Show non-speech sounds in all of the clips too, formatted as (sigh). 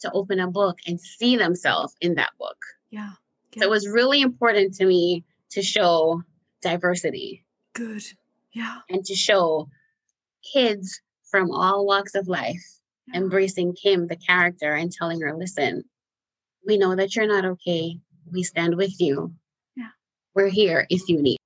to open a book and see themselves in that book. Yeah. So it was really important to me to show diversity. Good. Yeah. And to show kids from all walks of life yeah. embracing Kim, the character, and telling her, listen, we know that you're not okay. We stand with you. Yeah. We're here if you need.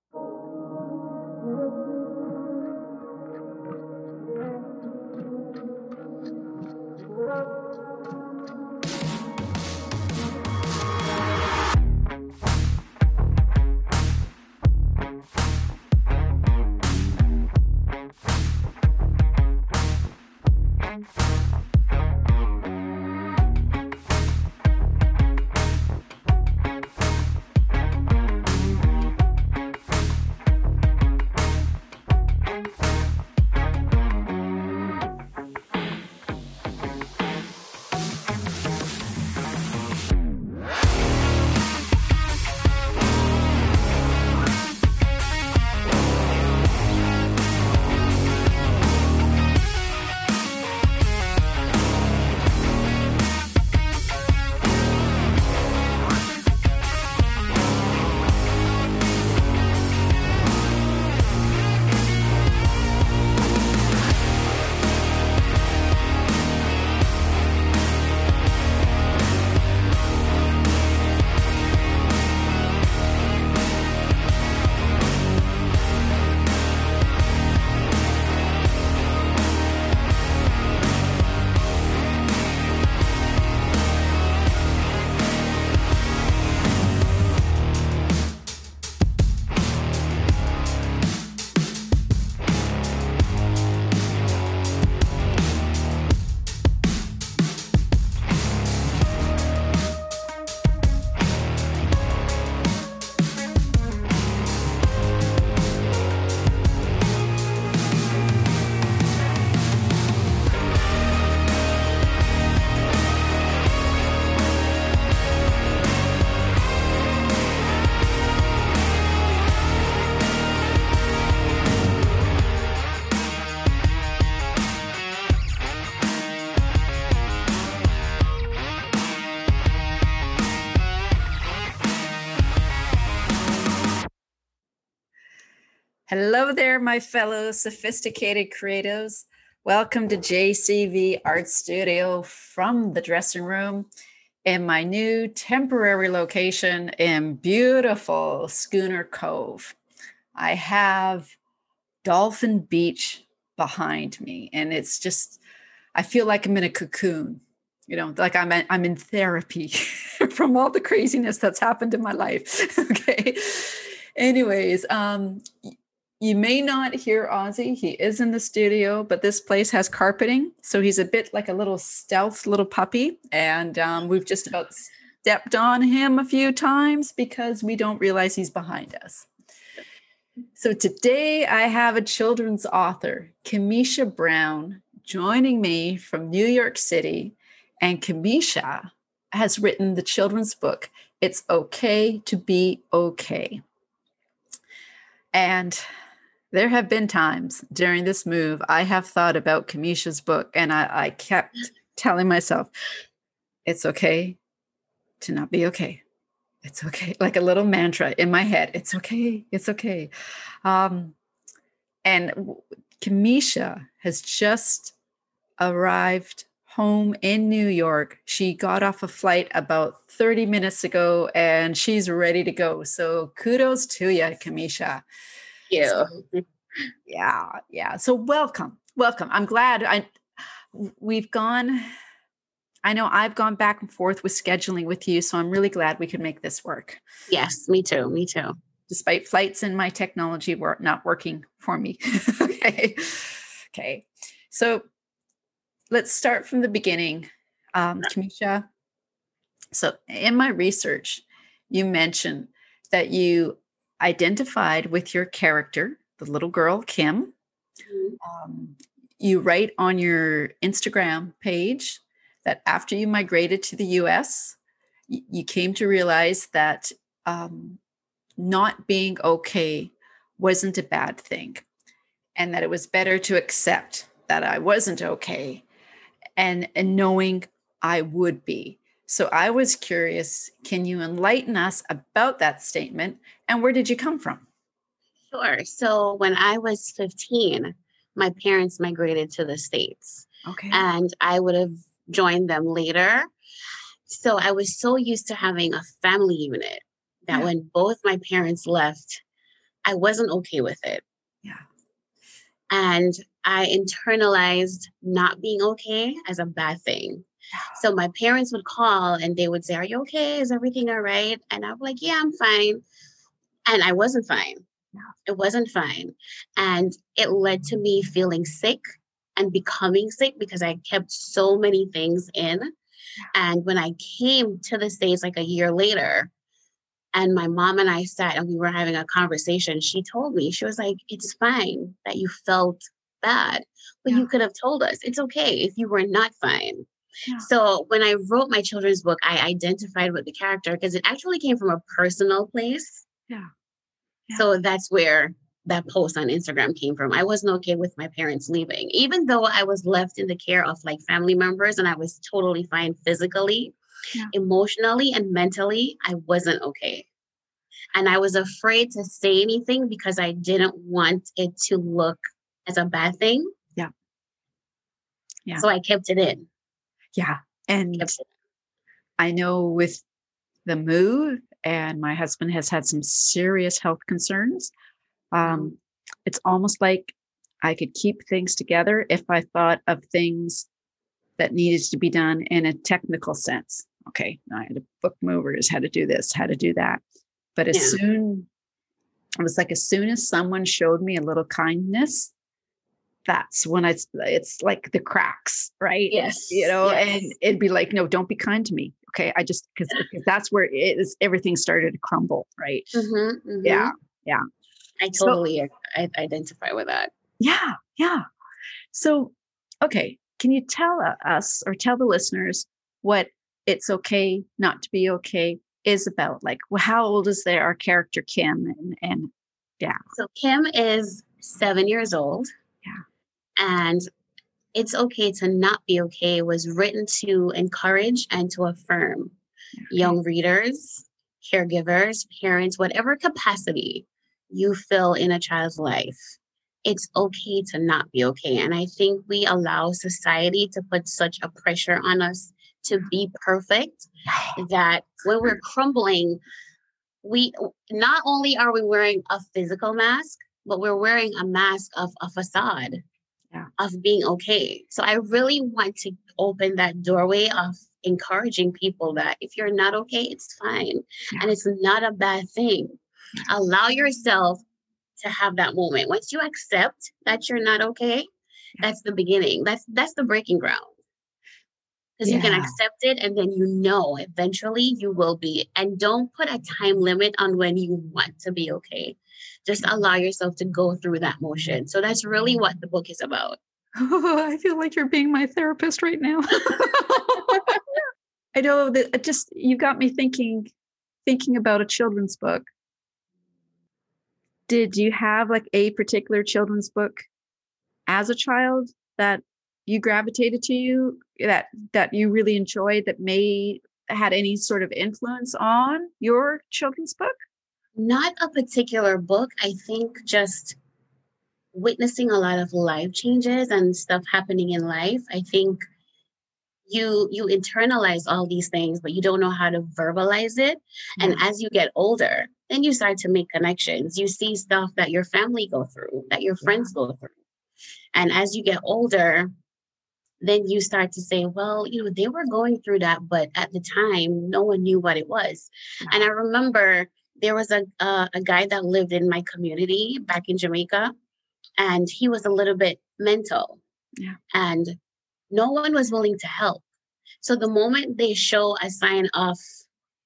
Hello there, my fellow sophisticated creatives. Welcome to JCV Art Studio from the dressing room in my new temporary location in beautiful Schooner Cove. I have Dolphin Beach behind me, and it's just, I feel like I'm in a cocoon. You know, like I'm I'm in therapy (laughs) from all the craziness that's happened in my life. (laughs) okay. Anyways, um, you may not hear Ozzy. He is in the studio, but this place has carpeting. So he's a bit like a little stealth little puppy. And um, we've just about stepped on him a few times because we don't realize he's behind us. So today I have a children's author, Kemeasha Brown, joining me from New York City. And Kemeasha has written the children's book, It's Okay to Be Okay. And there have been times during this move I have thought about Kemeasha's book and I, I kept telling myself, it's okay to not be okay. It's okay. (laughs) Like a little mantra in my head. It's okay. It's okay. Um, and Kemeasha has just arrived home in New York. She got off a flight about 30 minutes ago and she's ready to go. So kudos to you, Kemeasha you. So, yeah, yeah. So welcome, welcome. I'm glad I we've gone. I know I've gone back and forth with scheduling with you, so I'm really glad we could make this work. Yes, me too. Me too. Despite flights and my technology were not working for me. (laughs) okay. Okay. So let's start from the beginning. Um, Kemeasha. So in my research, you mentioned that you identified with your character, the little girl, Kim. Mm-hmm. Um, you write on your Instagram page that after you migrated to the US, y- you came to realize that um, not being okay wasn't a bad thing, and that it was better to accept that I wasn't okay, and and knowing I would be. So I was curious can you enlighten us about that statement and where did you come from? Sure. So when I was 15, my parents migrated to the States. Okay. And I would have joined them later. So I was so used to having a family unit that Yeah. when both my parents left, I wasn't okay with it. Yeah. And I internalized not being okay as a bad thing. So my parents would call and they would say, Are you okay? Is everything all right? And I'm like, Yeah, I'm fine. And I wasn't fine. It wasn't fine. And it led to me feeling sick and becoming sick because I kept so many things in. And when I came to the States like a year later, and my mom and I sat and we were having a conversation, she told me, she was like, It's fine that you felt bad, but Yeah. you could have told us it's okay if you were not fine. Yeah. So when I wrote my children's book, I identified with the character because it actually came from a personal place. Yeah. Yeah. So that's where that post on Instagram came from. I wasn't okay with my parents leaving, even though I was left in the care of like family members and I was totally fine physically, Yeah. emotionally, and mentally. I wasn't okay. And I was afraid to say anything because I didn't want it to look as a bad thing. Yeah. Yeah. So I kept it in. Yeah. And it I know with the move, and my husband has had some serious health concerns. Um, it's almost like I could keep things together if I thought of things that needed to be done in a technical sense. Okay, I had to book movers, how to do this, how to do that. But as Yeah. soon, it was like as soon as someone showed me a little kindness, that's when it's it's like the cracks, right? Yes, You know, yes. and it'd be like, no, don't be kind to me. Okay. I just because that's where it is everything started to crumble, right? Mhm, mhm. Yeah. yeah. I totally i- I identify with that. Yeah, yeah. So, okay, can you tell us or tell the listeners what it's okay not to be okay is about? Like, wh- how old is there our character Kim? And, and yeah. So Kim is seven years old. And it's okay to not be okay was written to encourage and to affirm young readers, caregivers, parents, whatever capacity you fill in a child's life. It's okay to not be okay. And I think we allow society to put such a pressure on us to be perfect (sighs) that when we're crumbling, we not only are we wearing a physical mask, but we're wearing a mask of a facade Yeah. of being okay. So I really want to open that doorway of encouraging people that if you're not okay, it's fine. And it's not a bad thing. Allow yourself to have that moment. Once you accept that you're not okay, that's the beginning. That's that's the breaking ground because you can accept it and then you know eventually you will be and don't put a time limit on when you want to be okay just allow yourself to go through that motion so that's really what the book is about (laughs) I feel like you're being my therapist right now. (laughs) I know that it just you got me thinking thinking about a children's book. Did you have like a particular children's book as a child that you gravitated to you that that you really enjoyed that may had any sort of influence on your children's book? not a particular book. I think just witnessing a lot of life changes and stuff happening in life. I think you you internalize all these things but you don't know how to verbalize it. And mm-hmm. as you get older then you start to make connections. You see stuff that your family go through that your friends go through. And as you get older then you start to say well you know they were going through that but at the time no one knew what it was and i remember there was a uh, a guy that lived in my community back in jamaica and he was a little bit mental Yeah. and no one was willing to help so the moment they show a sign of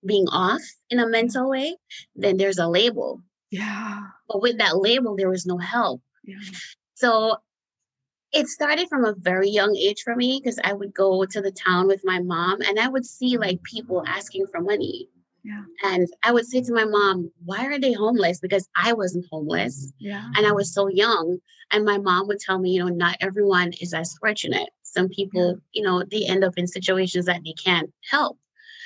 being off in a mental way then there's a label yeah. but with that label there was no help Yeah. so it started from a very young age for me because I would go to the town with my mom and I would see like people asking for money. Yeah. And I would say to my mom, why are they homeless? Because I wasn't homeless Yeah. and I was so young. And my mom would tell me, you know, not everyone is as fortunate. Some people, you know, they end up in situations that they can't help.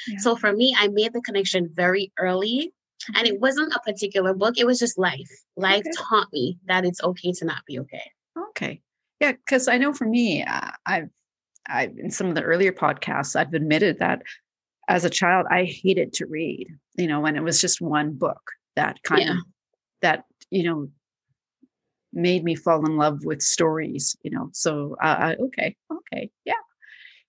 Yeah. So for me, I made the connection very early. And it wasn't a particular book, it was just life. Life okay. taught me that it's okay to not be okay. Okay. Yeah, because I know for me, uh, I've, I've in some of the earlier podcasts, I've admitted that as a child, I hated to read. You know, when it was just one book that kind yeah. of that you know made me fall in love with stories. You know, so uh, okay, okay, yeah.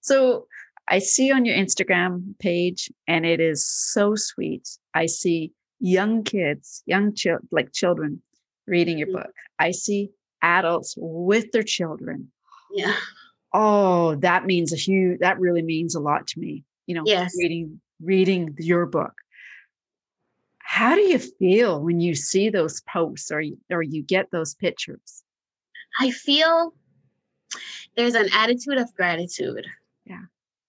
So I see on your Instagram page, and it is so sweet. I see young kids, young children, like children, reading your mm-hmm. book. I see adults with their children. Yeah. Oh, that means a huge, that really means a lot to me. You know, yes. reading, reading your book. How do you feel when you see those posts or, or you get those pictures? I feel there's an attitude of gratitude. Yeah.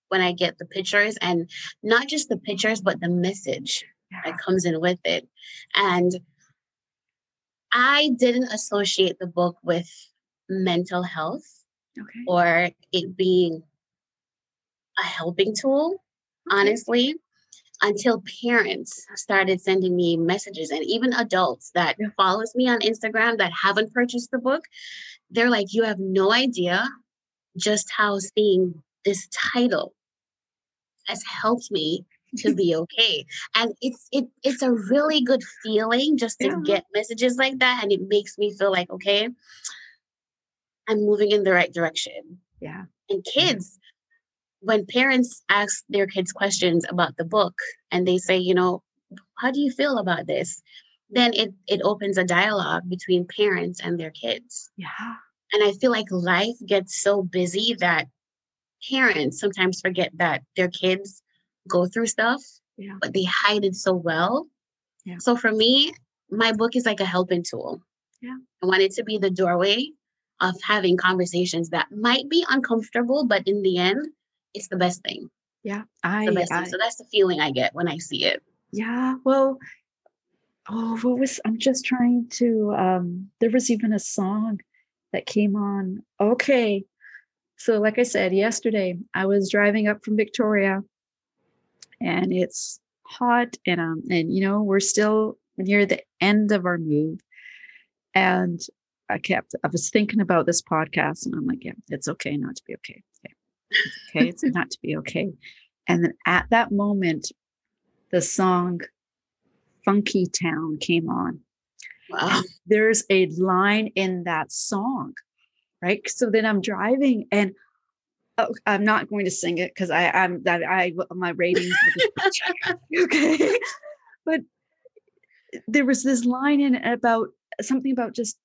When I get the pictures and not just the pictures, but the message yeah. that comes in with it. And I didn't associate the book with mental health okay. or it being a helping tool, okay. honestly, until parents started sending me messages and even adults that yeah. follows me on Instagram that haven't purchased the book. They're like, you have no idea just how seeing this title has helped me to be okay. And it's it it's a really good feeling just to yeah. get messages like that. And it makes me feel like, okay, I'm moving in the right direction. Yeah. And kids, when parents ask their kids questions about the book and they say, you know, how do you feel about this? Then it it opens a dialogue between parents and their kids. Yeah. And I feel like life gets so busy that parents sometimes forget that their kids go through stuff, yeah. but they hide it so well. Yeah. So for me, my book is like a helping tool. Yeah. I want it to be the doorway of having conversations that might be uncomfortable, but in the end, it's the best thing. Yeah. I, the best I thing. So that's the feeling I get when I see it. Yeah. Well, oh, what was I'm just trying to um there was even a song that came on. Okay. So like I said yesterday, I was driving up from Victoria and it's hot and um and you know we're still near the end of our move. And i kept i was thinking about this podcast and i'm like yeah it's okay not to be okay okay it's okay it's (laughs) not to be okay. And then at that moment the song funky town came on. Wow. there's a line in that song right? So then i'm driving and Oh, I'm not going to sing it because I I'm that I my ratings (laughs) okay, but there was this line in about something about just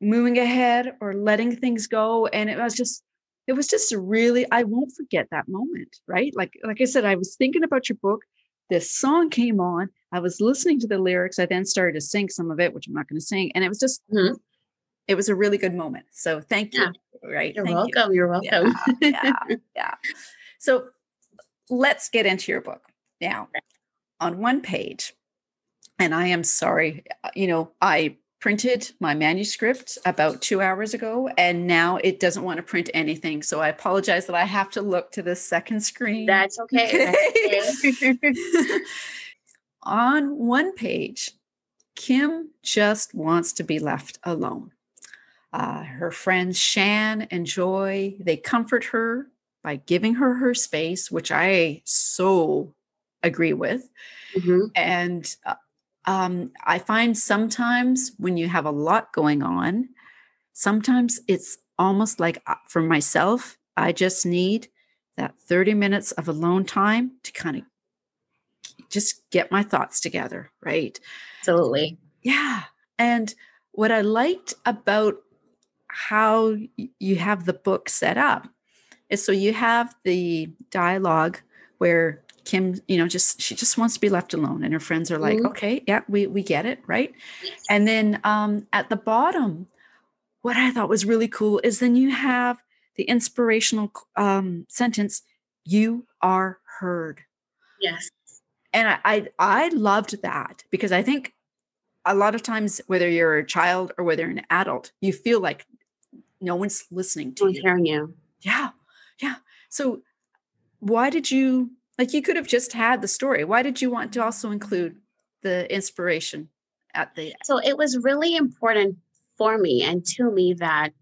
moving ahead or letting things go, and it was just it was just really I won't forget that moment, right? Like like I said, I was thinking about your book. This song came on. I was listening to the lyrics. I then started to sing some of it, which I'm not going to sing, and it was just mm-hmm. It was a really good moment. So thank you. Yeah right? You're Thank welcome. You. are welcome. Yeah, yeah, yeah. So let's get into your book now. On one page, and I am sorry, uh, you know, I printed my manuscript about two hours ago and now it doesn't want to print anything so i apologize that i have to look to the second screen that's okay, (laughs) that's okay. on one page kim just wants to be left alone uh, her friends Shan and Joy, they comfort her by giving her her space, which I so agree with. Mm-hmm. And uh, um, I find sometimes when you have a lot going on, sometimes it's almost like uh, for myself, I just need that 30 minutes of alone time to kind of just get my thoughts together, right? Absolutely. Yeah. And what I liked about how you have the book set up is so you have the dialogue where Kim, you know, just she just wants to be left alone, and her friends are like, mm-hmm. "Okay, yeah, we we get it, right?" And then um, at the bottom, what I thought was really cool is then you have the inspirational um, sentence, "You are heard." Yes, and I, I I loved that because I think a lot of times, whether you're a child or whether you're an adult, you feel like no one's listening to no you. hearing you. Yeah. Yeah. So why did you like you could have just had the story. Why did you want to also include the inspiration at the So it was really important for me and to me that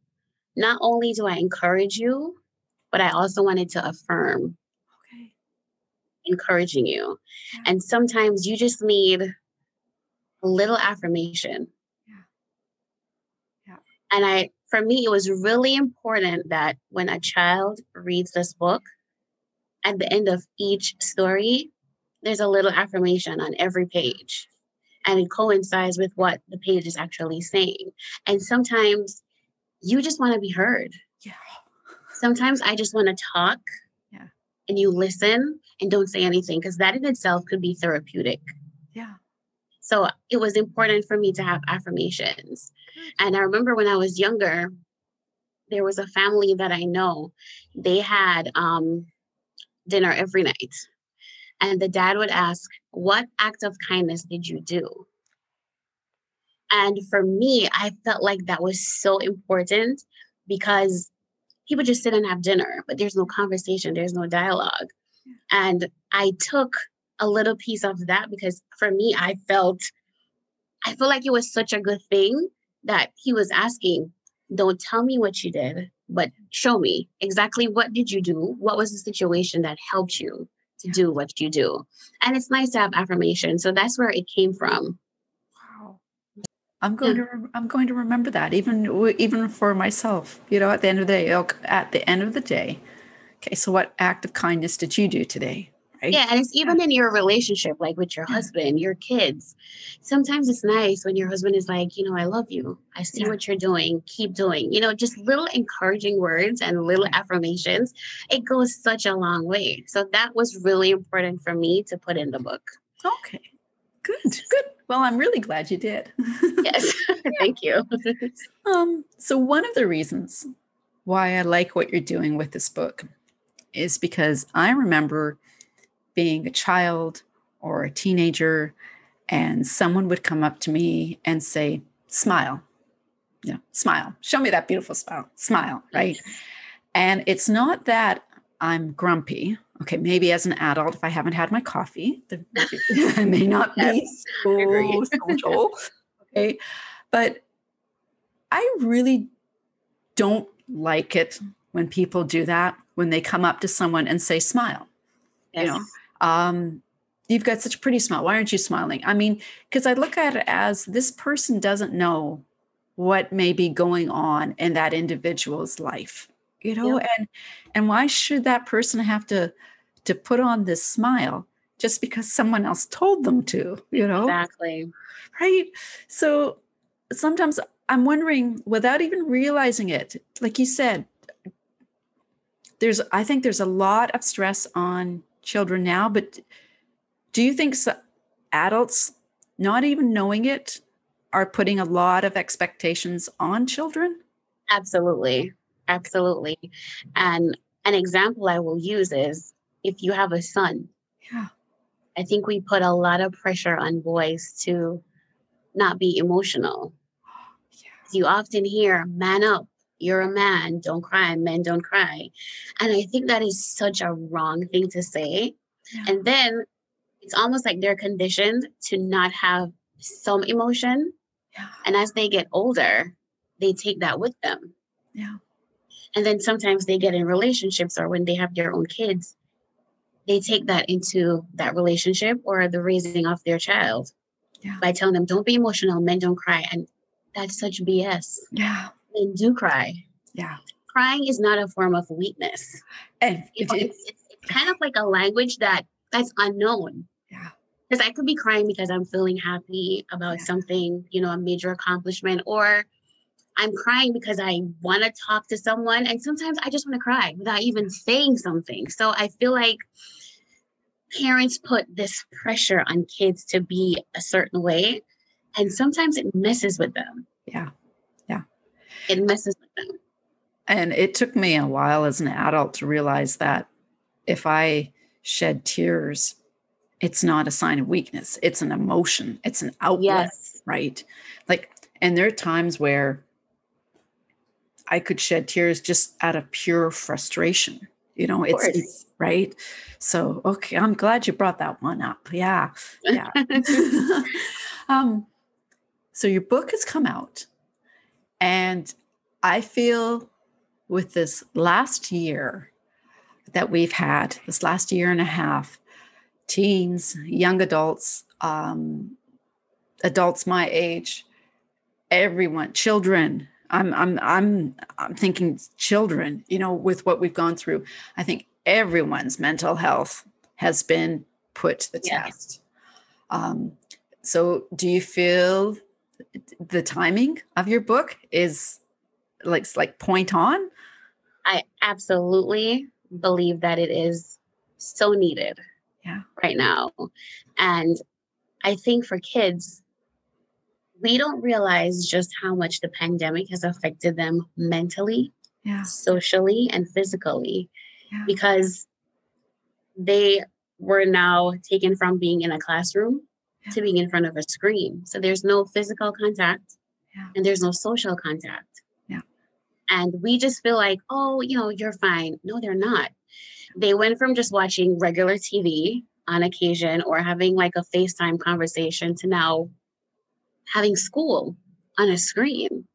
not only do I encourage you, but I also wanted to affirm Okay. encouraging you. Yeah. And sometimes you just need a little affirmation. Yeah. Yeah. And I, for me, it was really important that when a child reads this book, at the end of each story, there's a little affirmation on every page. And it coincides with what the page is actually saying. And sometimes you just want to be heard. Yeah. Sometimes I just want to talk. Yeah. And you listen and don't say anything because that in itself could be therapeutic. So it was important for me to have affirmations. And I remember when I was younger, there was a family that I know. They had um, dinner every night. And the dad would ask, What act of kindness did you do? And for me, I felt like that was so important because people just sit and have dinner, but there's no conversation, there's no dialogue. And I took a little piece of that because for me, I felt I feel like it was such a good thing that he was asking, don't tell me what you did, but show me exactly what did you do? What was the situation that helped you to do what you do? And it's nice to have affirmation. So that's where it came from. Wow. I'm going to rem- I'm going to remember that even w- even for myself. You know, at the end of the day, at the end of the day. Okay, so what act of kindness did you do today? Right? Yeah, and it's even in your relationship, like with your Yeah. husband, your kids. Sometimes it's nice when your husband is like, you know, I love you. I see Yeah. what you're doing. Keep doing. You know, just little encouraging words and little affirmations. It goes such a long way. So that was really important for me to put in the book. Okay. Good. Good. Well, I'm really glad you did. Yes. (laughs) (laughs) Thank you. (laughs) Um, so one of the reasons why I like what you're doing with this book is because I remember being a child or a teenager and someone would come up to me and say, smile. Yeah, smile. Show me that beautiful smile. Smile, right? And it's not that I'm grumpy. Okay, maybe as an adult, if I haven't had my coffee, (laughs) (laughs) I may not be so (laughs) social. Okay. But I really don't like it when people do that, when they come up to someone and say, smile. Yes. know, Um, you've got such a pretty smile. Why aren't you smiling? I mean, because I look at it as this person doesn't know what may be going on in that individual's life, you know, and and why should that person have to to put on this smile just because someone else told them to, you know? Exactly. right so sometimes i'm wondering without even realizing it like you said there's i think there's a lot of stress on children now but do you think so, adults not even knowing it are putting a lot of expectations on children Absolutely. Absolutely. And an example I will use is if you have a son, yeah I think we put a lot of pressure on boys to not be emotional. (gasps) yeah You often hear, man up, you're a man, don't cry, men don't cry. And I think that is such a wrong thing to say. yeah And then it's almost like they're conditioned to not have some emotion. yeah And as they get older, they take that with them. yeah And then sometimes they get in relationships or when they have their own kids, they take that into that relationship or the raising of their child Yeah. by telling them, don't be emotional, men don't cry. And that's such BS. yeah Men do cry. yeah Crying is not a form of weakness. and You it, know, it, it's, it's, it's kind of like a language that that's unknown. yeah Because I could be crying because I'm feeling happy about Yeah. something, you know, a major accomplishment, or I'm crying because I want to talk to someone. And sometimes I just want to cry without even saying something. So I feel like parents put this pressure on kids to be a certain way. And sometimes it messes with them. yeah It messes with them. And it took me a while as an adult to realize that if I shed tears, it's not a sign of weakness. It's an emotion, it's an outlet, Yes. right? Like, and there are times where I could shed tears just out of pure frustration. You know, it's, it's right. So, okay, I'm glad you brought that one up. Yeah. Yeah. (laughs) (laughs) um, so your book has come out, and I feel with this last year that we've had, this last year and a half, teens, young adults, um, adults my age, everyone, children. I'm I'm I'm I'm thinking children, you know, with what we've gone through. I think everyone's mental health has been put to the test. Um, so do you feel the timing of your book is like like point on? I absolutely believe that it is so needed. Yeah. Right now. And I think for kids, we don't realize just how much the pandemic has affected them mentally, yeah. socially, and physically yeah. because they were now taken from being in a classroom yeah. to being in front of a screen. So there's no physical contact and there's no social contact. Yeah. And we just feel like, oh, you know, you're fine. No, they're not. They went from just watching regular TV on occasion or having like a FaceTime conversation to now having school on a screen.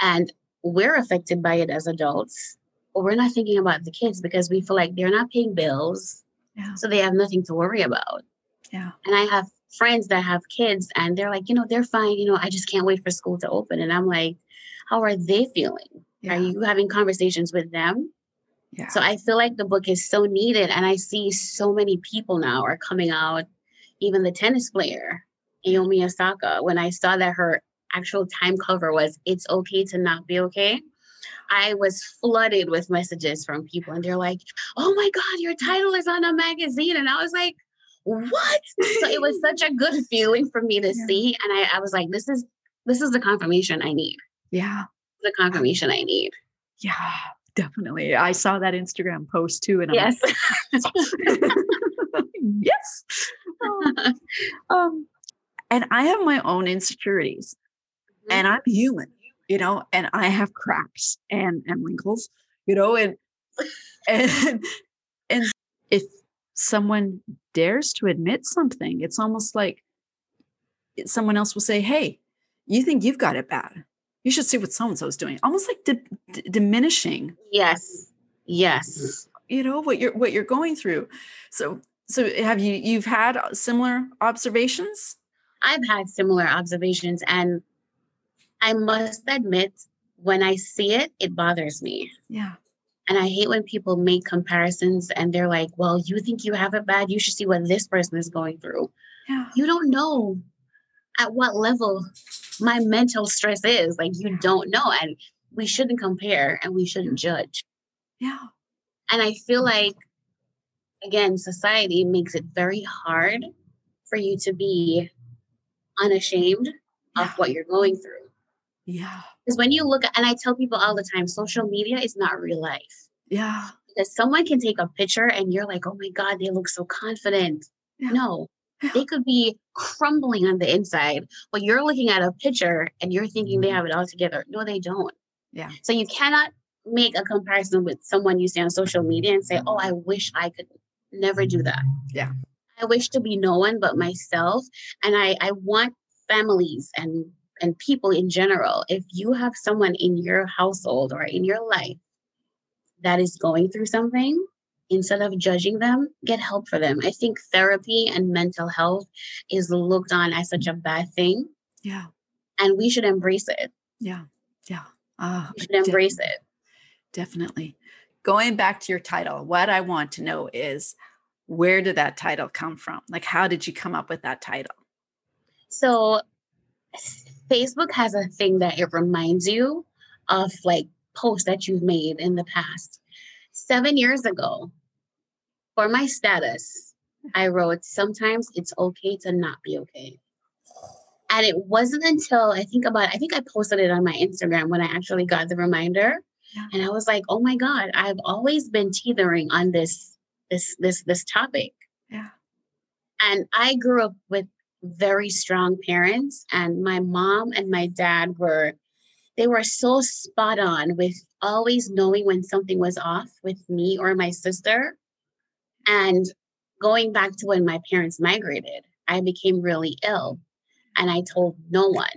And we're affected by it as adults, but we're not thinking about the kids because we feel like they're not paying bills. Yeah. So they have nothing to worry about. Yeah. And I have friends that have kids and they're like, you know, they're fine. You know, I just can't wait for school to open. And I'm like, how are they feeling? Yeah. Are you having conversations with them? Yeah. So I feel like the book is so needed. And I see so many people now are coming out, even the tennis player Naomi Osaka, when I saw that her actual time cover was It's Okay to Not Be Okay, I was flooded with messages from people, and they're like, Oh my God, your title is on a magazine. And I was like, What? so it was such a good (laughs) feeling for me to yeah. see. And I, I was like, This is this is the confirmation I need. Yeah. The confirmation I need. Yeah, definitely. I saw that Instagram post too. And I'm yes. Like, yes. Um, (laughs) (laughs) um, and I have my own insecurities mm-hmm. and I'm human, you know, and I have cracks and, and wrinkles, you know, and, and, and if someone dares to admit something, it's almost like someone else will say, Hey, you think you've got it bad. You should see what so and so is doing. Almost like di- d- diminishing. Yes. Yes. You know what you're what you're going through. So so have you you've had similar observations? I've had similar observations, and I must admit, when I see it, it bothers me. Yeah. And I hate when people make comparisons and they're like, well, you think you have it bad? You should see what this person is going through. Yeah. You don't know at what level my mental stress is. Like, you don't know. And we shouldn't compare and we shouldn't judge. Yeah. And I feel like, again, society makes it very hard for you to be unashamed yeah. of what you're going through. Yeah. Because when you look at, and I tell people all the time, social media is not real life. Yeah. Because someone can take a picture and you're like, oh my God, they look so confident. Yeah. No, they could be crumbling on the inside, but you're looking at a picture and you're thinking they mm-hmm. have it all together. No, they don't. Yeah. So you cannot make a comparison with someone you see on social media and say, oh, I wish I could never do that. Yeah. I wish to be no one but myself. And I, I want families and, and people in general, if you have someone in your household or in your life that is going through something, instead of judging them, get help for them. I think therapy and mental health is looked on as such a bad thing. Yeah. And we should embrace it. Yeah. Yeah. Uh, we should embrace it. Definitely. Going back to your title, what I want to know is where did that title come from? Like, how did you come up with that title? So, Facebook has a thing that it reminds you of like posts that you've made in the past. Seven years ago, for my status, I wrote, Sometimes it's okay to not be okay. And it wasn't until I think about, I think I posted it on my Instagram when I actually got the reminder. And I was like, oh my God, I've always been teetering on this this this this topic. Yeah. And I grew up with very strong parents and my mom and my dad were they were so spot on with always knowing when something was off with me or my sister. And going back to when my parents migrated, I became really ill and I told no one.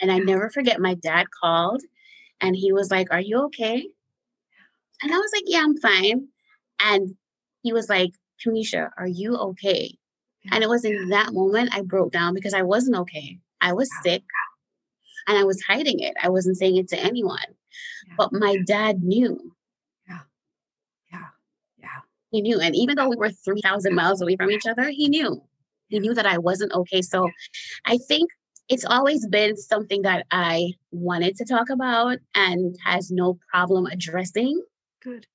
And I never forget my dad called and he was like, Are you okay? And I was like, Yeah, I'm fine. And he was like, Kemeasha, are you okay? And it was in that moment I broke down because I wasn't okay. I was sick and I was hiding it. I wasn't saying it to anyone. Yeah. But my dad knew. Yeah. Yeah. Yeah. He knew. And even though we were 3,000 miles away from each other, he knew. He knew that I wasn't okay. So I think it's always been something that I wanted to talk about and has no problem addressing. Good.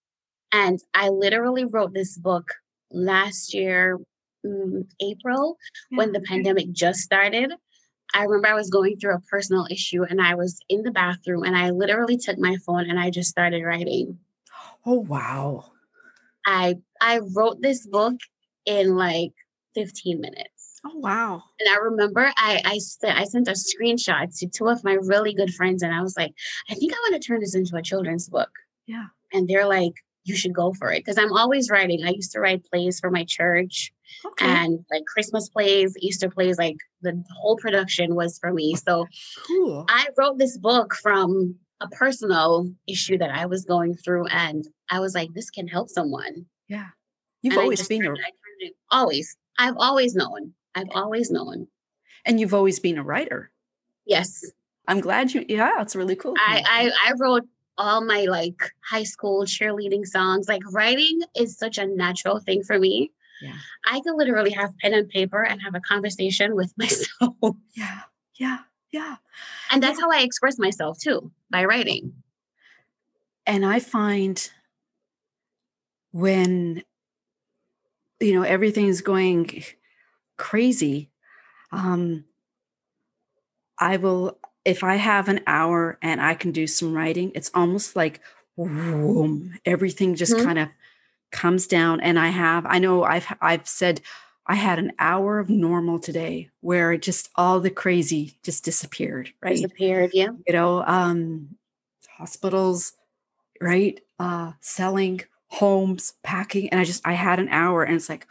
And I literally wrote this book last year, um, April, when the pandemic just started. I remember I was going through a personal issue and I was in the bathroom and I literally took my phone and I just started writing. Oh wow. I I wrote this book in like 15 minutes. Oh wow. And I remember I I, st- I sent a screenshot to two of my really good friends and I was like, I think I want to turn this into a children's book. Yeah. And they're like, you should go for it because I'm always writing. I used to write plays for my church okay. and like Christmas plays, Easter plays, like the whole production was for me. So cool. I wrote this book from a personal issue that I was going through and I was like, this can help someone. Yeah. You've and always been a always. I've always known. I've always known. And you've always been a writer. Yes. I'm glad you yeah, it's really cool. I, I I wrote all my like high school cheerleading songs. Like writing is such a natural thing for me. Yeah. I can literally have pen and paper and have a conversation with (laughs) myself. Yeah. Yeah. Yeah. And that's yeah. how I express myself too, by writing. And I find when you know everything's going crazy um I will if I have an hour and I can do some writing, it's almost like whoom, everything just mm-hmm. kind of comes down. And I have, I know I've I've said I had an hour of normal today where it just all the crazy just disappeared, right? Disappeared, yeah. You know, um, hospitals, right? Uh, selling homes, packing, and I just I had an hour, and it's like,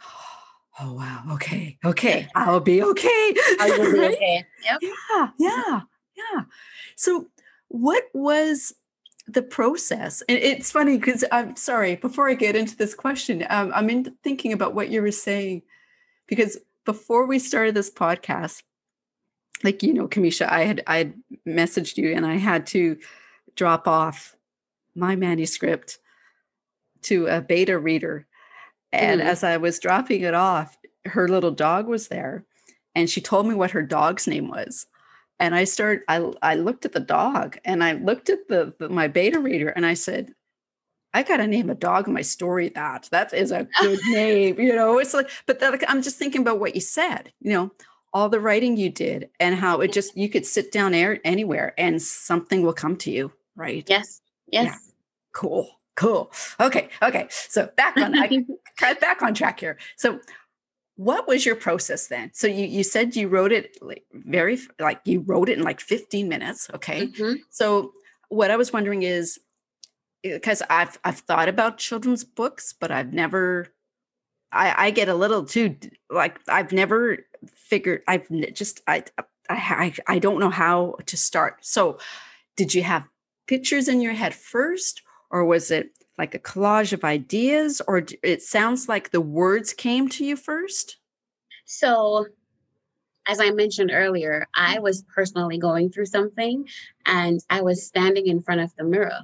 oh wow, okay, okay, (laughs) I'll be okay. I will be (laughs) okay. Yep. Yeah, yeah. Yeah. So, what was the process? And it's funny because I'm sorry, before I get into this question, um, I'm in thinking about what you were saying because before we started this podcast, like you know, Kemeasha, I had I had messaged you and I had to drop off my manuscript to a beta reader. And mm. as I was dropping it off, her little dog was there and she told me what her dog's name was and I started. I I looked at the dog and I looked at the, the my beta reader and I said, I got to name a dog in my story that. That is a good (laughs) name, you know. It's like, but that, I'm just thinking about what you said, you know, all the writing you did and how it just you could sit down there anywhere and something will come to you, right? Yes. Yes. Yeah. Cool. Cool. Okay. Okay. So back on I (laughs) cut back on track here. So what was your process then? So you you said you wrote it like very like you wrote it in like 15 minutes okay? Mm-hmm. so what i was wondering is because eh, i've i've thought about children's books but i've never i i get a little too like i've never figured i've just i i i don't know how to start. So did you have pictures in your head first or was it like a collage of ideas or it sounds like the words came to you first? So as i mentioned earlier i was personally going through something and i was standing in front of the mirror.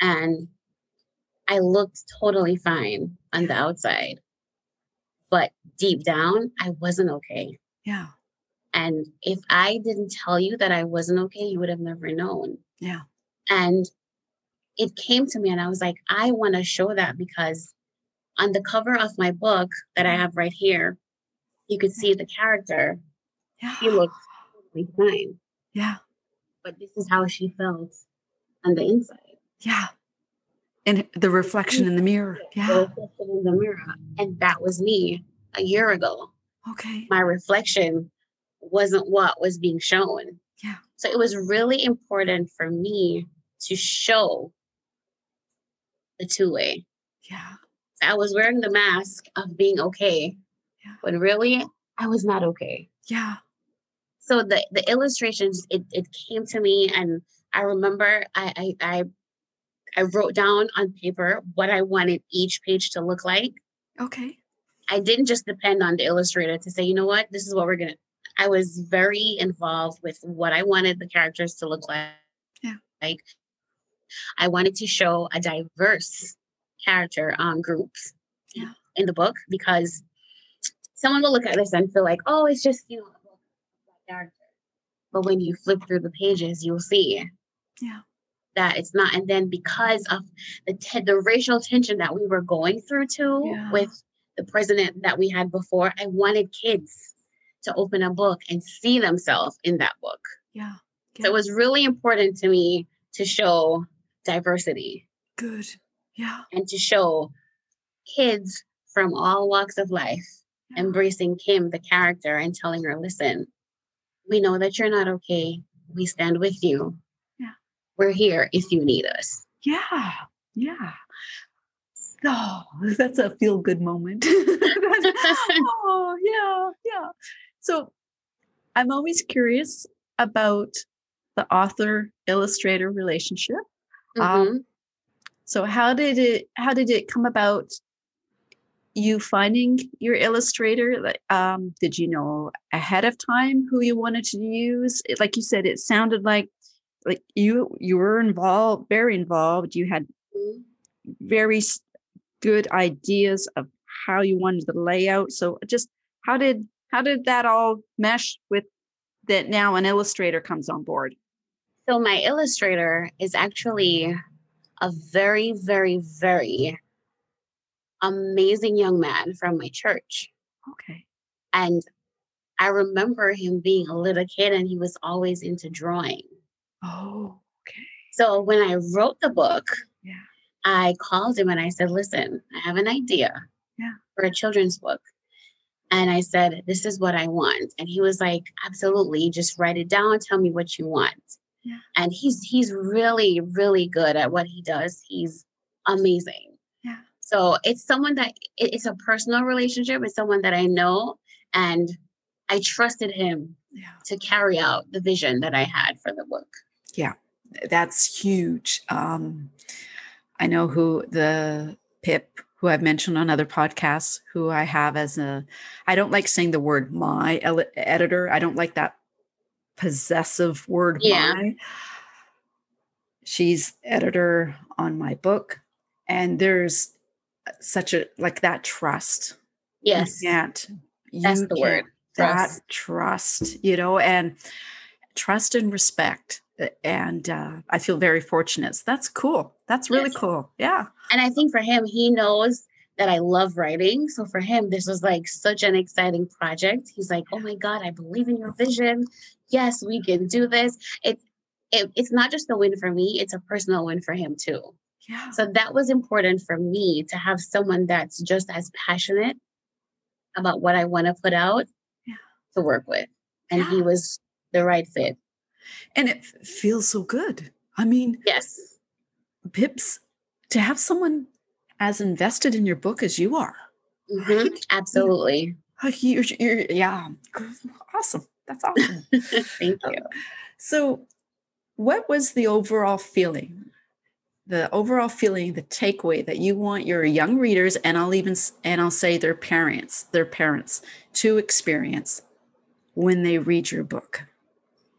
And i looked totally fine on the outside. But deep down i wasn't okay. Yeah. And if i didn't tell you that i wasn't okay you would have never known. Yeah. And it came to me and I was like, I want to show that because on the cover of my book that I have right here, you could see the character. Yeah. She looked totally fine. Yeah. But this is how she felt on the inside. Yeah. And the reflection in the (laughs) mirror. Yeah. The reflection in the mirror. And that was me a year ago. Okay. My reflection wasn't what was being shown. Yeah. So it was really important for me to show the two way. Yeah. I was wearing the mask of being okay, Yeah. but really I was not okay. Yeah. So the the illustrations it it came to me and I remember I I I, I wrote down on paper what I wanted each page to look like. Okay. I didn't just depend on the illustrator to say, you know what, this is what we're gonna. I was very involved with what I wanted the characters to look like. Yeah. Like I wanted to show a diverse character um groups Yeah. in the book because someone will look at this and feel like, oh, it's just you know a book about character. But when you flip through the pages, you'll see Yeah. that it's not. And then because of the te- the racial tension that we were going through too Yeah. with the president that we had before, I wanted kids to open a book and see themselves in that book. Yeah. So it was really important to me to show diversity Good. Yeah. and to show kids from all walks of life Yeah. embracing Kim, the character, and telling her, listen, we know that you're not okay. We stand with you. Yeah. We're here if you need us. Yeah. Yeah. Oh, (laughs) that's a feel good moment. (laughs) oh, yeah. Yeah. So I'm always curious about the author illustrator relationship. Um, Mhm. So how did it how did it come about you finding your illustrator? Like, Um, did you know ahead of time who you wanted to use? It, like you said, it sounded like like you you were involved, very involved. You had Mhm. very good ideas of how you wanted the layout. So just how did how did that all mesh with that now an illustrator comes on board? So my illustrator is actually a very, very, very amazing young man from my church. Okay. And I remember him being a little kid and he was always into drawing. Oh, okay. So when I wrote the book, Yeah. I called him and I said, listen, I have an idea Yeah. for a children's book. And I said, this is what I want. And he was like, absolutely, just write it down, tell me what you want. Yeah. And he's he's really, really good at what he does. He's amazing. Yeah. So it's someone that it- it's a personal relationship. It's someone that I know and I trusted him Yeah. to carry out the vision that I had for the book. Yeah, that's huge. Um, I know who the Pip, who I've mentioned on other podcasts, who I have as a, I don't like saying the word my editor. I don't like that possessive word Yeah. my. She's editor on my book, and there's such a like that trust. You Yes. can't. That's the word. that Trust. trust you know and trust and respect Uh, and uh, i feel very fortunate so that's cool that's really Yes. cool yeah And I think for him, he knows that I love writing. So for him, this was like such an exciting project. He's like, "Oh my god, I believe in your vision. Yes, we can do this." It, it it's not just a win for me; it's a personal win for him too. yeah So that was important for me to have someone that's just as passionate about what I want to put out Yeah. to work with, and he was the right fit. and it f- feels so good i mean Yes. pips to have someone as invested in your book as you are Mhm. Right? Absolutely. You're, you're, yeah awesome that's awesome (laughs) Thank um, you. So, what was the overall feeling? The overall feeling, the takeaway that you want your young readers, and I'll even and I'll say their parents, their parents, to experience when they read your book.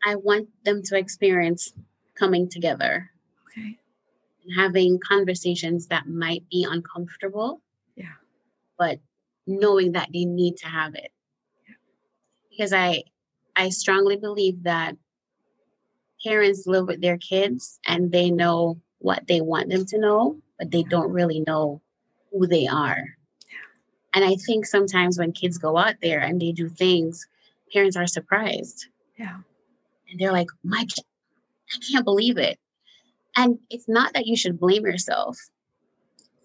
I want them to experience coming together Okay. and having conversations that might be uncomfortable. Yeah. But knowing that they need to have it. Yeah. Because I I strongly believe that parents live with their kids and they know what they want them to know, but they don't really know who they are. And I think sometimes when kids go out there and they do things, parents are surprised Yeah. and they're like, "My, I can't believe it." And it's not that you should blame yourself,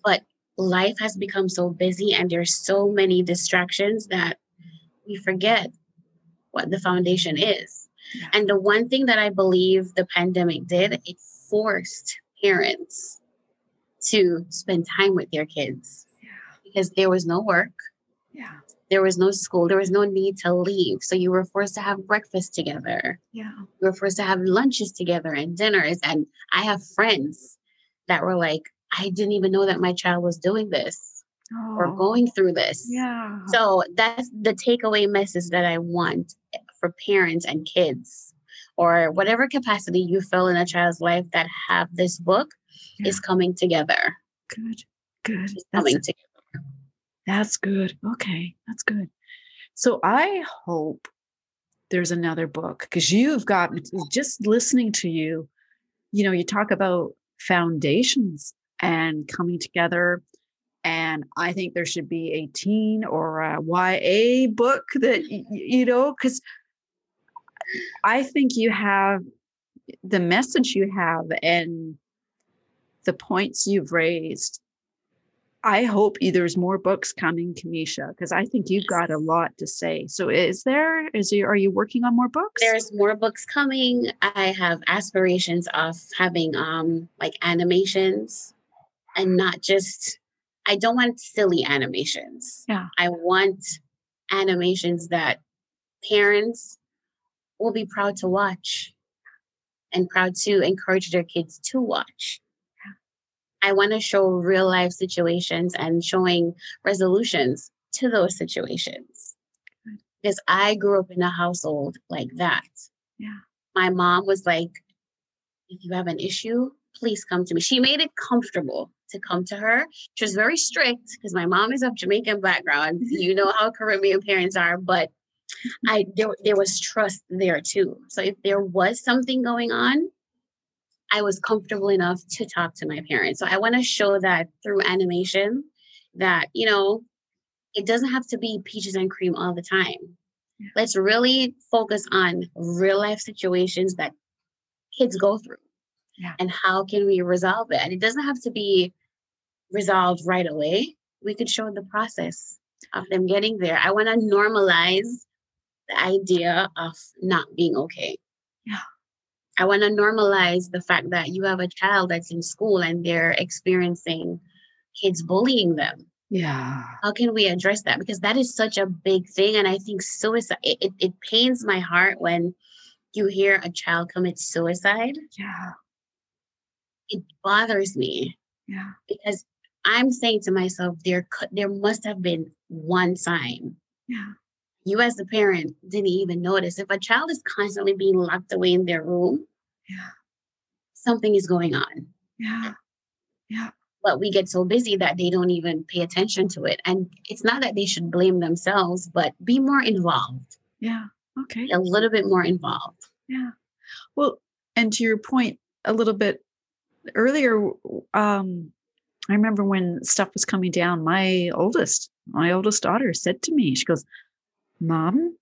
but life has become so busy and there's so many distractions that we forget what the foundation is. Yeah. And the one thing that I believe the pandemic did, it forced parents to spend time with their kids yeah. because there was no work. Yeah. There was no school. There was no need to leave. So you were forced to have breakfast together. Yeah. You were forced to have lunches together and dinners. And I have friends that were like, I didn't even know that my child was doing this oh. or going through this. Yeah. So that's the takeaway message that I want for parents and kids or whatever capacity you fill in a child's life that have this book yeah. is coming together. Good. Good. It's coming that's, together. That's good. Okay. That's good. So I hope there's another book because you've got just listening to you, you know, you talk about foundations and coming together. And I think there should be a teen or a YA book that, you know, because I think you have the message you have and the points you've raised. I hope there's more books coming, Kemeasha, because I think you've got a lot to say. So, is there? Is there? Are you working on more books? There's more books coming. I have aspirations of having um like animations, and not just. I don't want silly animations. Yeah. I want animations that parents will be proud to watch and proud to encourage their kids to watch. I want to show real life situations and showing resolutions to those situations. Because I grew up in a household like that. Yeah. My mom was like, if you have an issue, please come to me. She made it comfortable to come to her. She was very strict because my mom is of Jamaican background. (laughs) You know how Caribbean parents are, but I there there was trust there too. So if there was something going on, I was comfortable enough to talk to my parents. So I want to show that through animation that, you know, it doesn't have to be peaches and cream all the time. Let's really focus on real life situations that kids go through. Yeah. And how can we resolve it? And it doesn't have to be resolved right away. We could show the process of them getting there. I want to normalize the idea of not being okay. Yeah. I want to normalize the fact that you have a child that's in school and they're experiencing kids bullying them. Yeah. How can we address that? Because that is such a big thing. And I think suicide, it, it, it pains my heart when you hear a child commit suicide. Yeah. It bothers me. Yeah. Because I'm saying to myself, there could, there must have been one sign. Yeah you as a parent didn't even notice. If a child is constantly being locked away in their room, yeah, something is going on. Yeah. Yeah. But we get so busy that they don't even pay attention to it. And it's not that they should blame themselves, but be more involved. Yeah. Okay. A little bit more involved. Yeah. Well, and to your point a little bit earlier, um, I remember when stuff was coming down, my oldest, my oldest daughter said to me, she goes, Mom,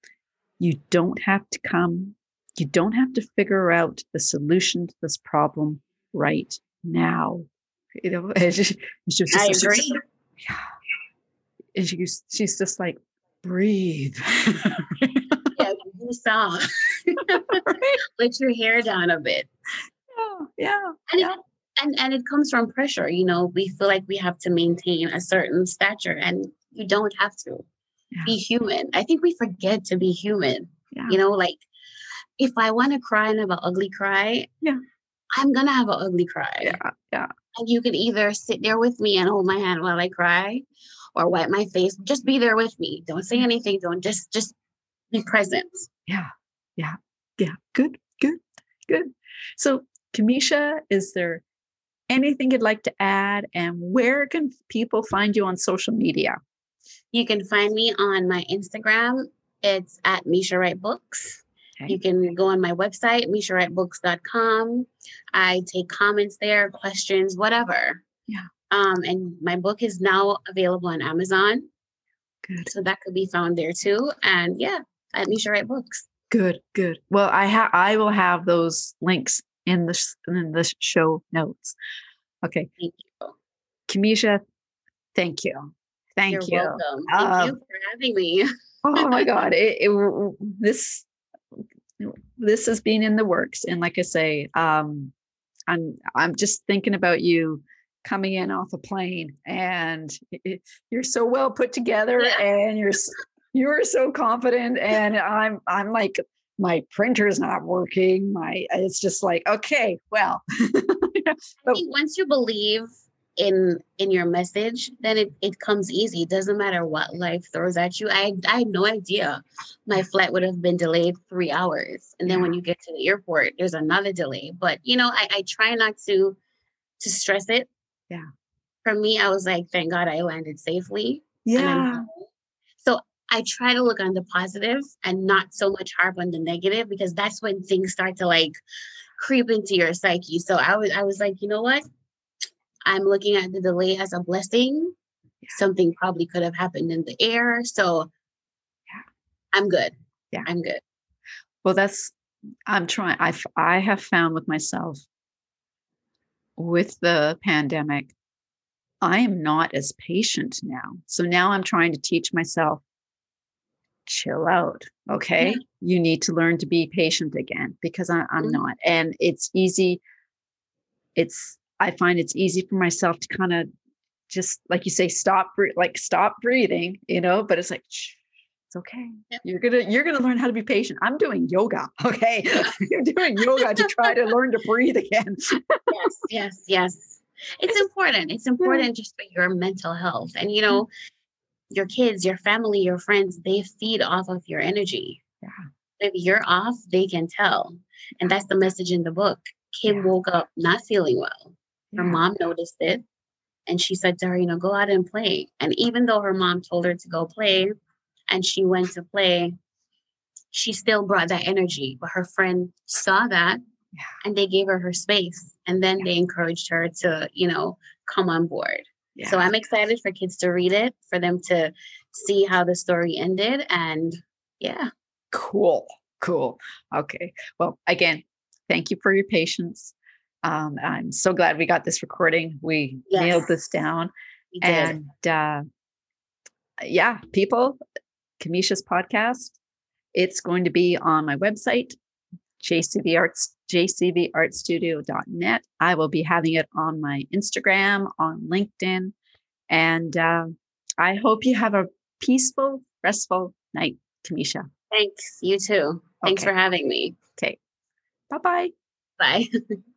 you don't have to come, you don't have to figure out the solution to this problem right now. You know, (laughs) and she, she was just, I agree. yeah. And she, she's just like, breathe. yeah, you saw. (laughs) (laughs) Let your hair down a bit. Yeah, yeah. And, yeah. And and it comes from pressure. You know, we feel like we have to maintain a certain stature, and you don't have to yeah. be human. I think we forget to be human. Yeah. You know, like if I want to cry and have an ugly cry, yeah, I'm gonna have an ugly cry. Yeah, yeah. And you can either sit there with me and hold my hand while I cry, or wipe my face. Just be there with me. Don't say anything. Don't just just be present. Yeah, yeah, yeah. Good, good, good. So, Kemeasha, is there anything you'd like to add? And where can people find you on social media? You can find me on my Instagram. It's at Misha Wright Books. Okay. You can go on my website, MishaWrightBooks.com. I take comments there, questions, whatever. Yeah. Um, and my book is now available on Amazon. Good. So that could be found there too. And yeah, at Misha Wright Books. Good, good. Well, I have I will have those links in the in the show notes. Okay. Thank you. Kemeasha, thank you. Thank You're you. welcome. Thank um, you for having me. (laughs) oh my God. It, it, this this has been in the works. And like I say, um, I'm I'm just thinking about you coming in off a plane and it, you're so well put together and you're you're so confident and I'm I'm like my printer's not working my uh, it's just like okay well. (laughs) But, I think once you believe in in your message then it, it comes easy it doesn't matter what life throws at you i i had no idea my flight would have been delayed three hours and then yeah. when you get to the airport there's another delay but you know i i try not to to stress it. Yeah. For me i was like thank god i landed safely yeah i try to look on the positive and not so much harp on the negative because that's when things start to like creep into your psyche so i was i was like you know what I'm looking at the delay as a blessing. Yeah. Something probably could have happened in the air. So yeah. I'm good. Yeah. I'm good. Well, that's, I'm trying, I, I have found with myself with the pandemic, I am not as patient now. So now I'm trying to teach myself chill out. Okay. Yeah. You need to learn to be patient again because I, am mm-hmm. not. And it's easy. It's I find it's easy for myself to kind of just like you say, stop, like stop breathing, you know, but it's like, Shh, it's okay. Yep. You're going to, you're going to learn how to be patient. I'm doing yoga. (laughs) Okay. (laughs) You're doing yoga to try to learn to breathe again. yes. Yes. Yes. It's (laughs) important. It's important just for your mental health. And, you know, your kids, your family, your friends, they feed off of your energy. Yeah. If you're off, they can tell. And that's the message in the book. Kim yeah. woke up not feeling well. Her mom noticed it and she said to her, you know, go out and play. And even though her mom told her to go play and she went to play, she still brought that energy. But her friend saw that yeah. and they gave her her space. And then yeah. they encouraged her to, you know, come on board. Yeah. So I'm excited for kids to read it, for them to see how the story ended. And yeah. Cool. Cool. Okay. Well, again, thank you for your patience. Um, I'm so glad we got this recording. We yes. nailed this down. And uh, yeah, people, Kemeasha's podcast, it's going to be on my website, jcvarts, jcvartstudio.net. I will be having it on my Instagram, on LinkedIn. And uh, I hope you have a peaceful, restful night, Kemeasha. Thanks. You too. Thanks okay. for having me. Okay. Bye-bye. Bye. (laughs)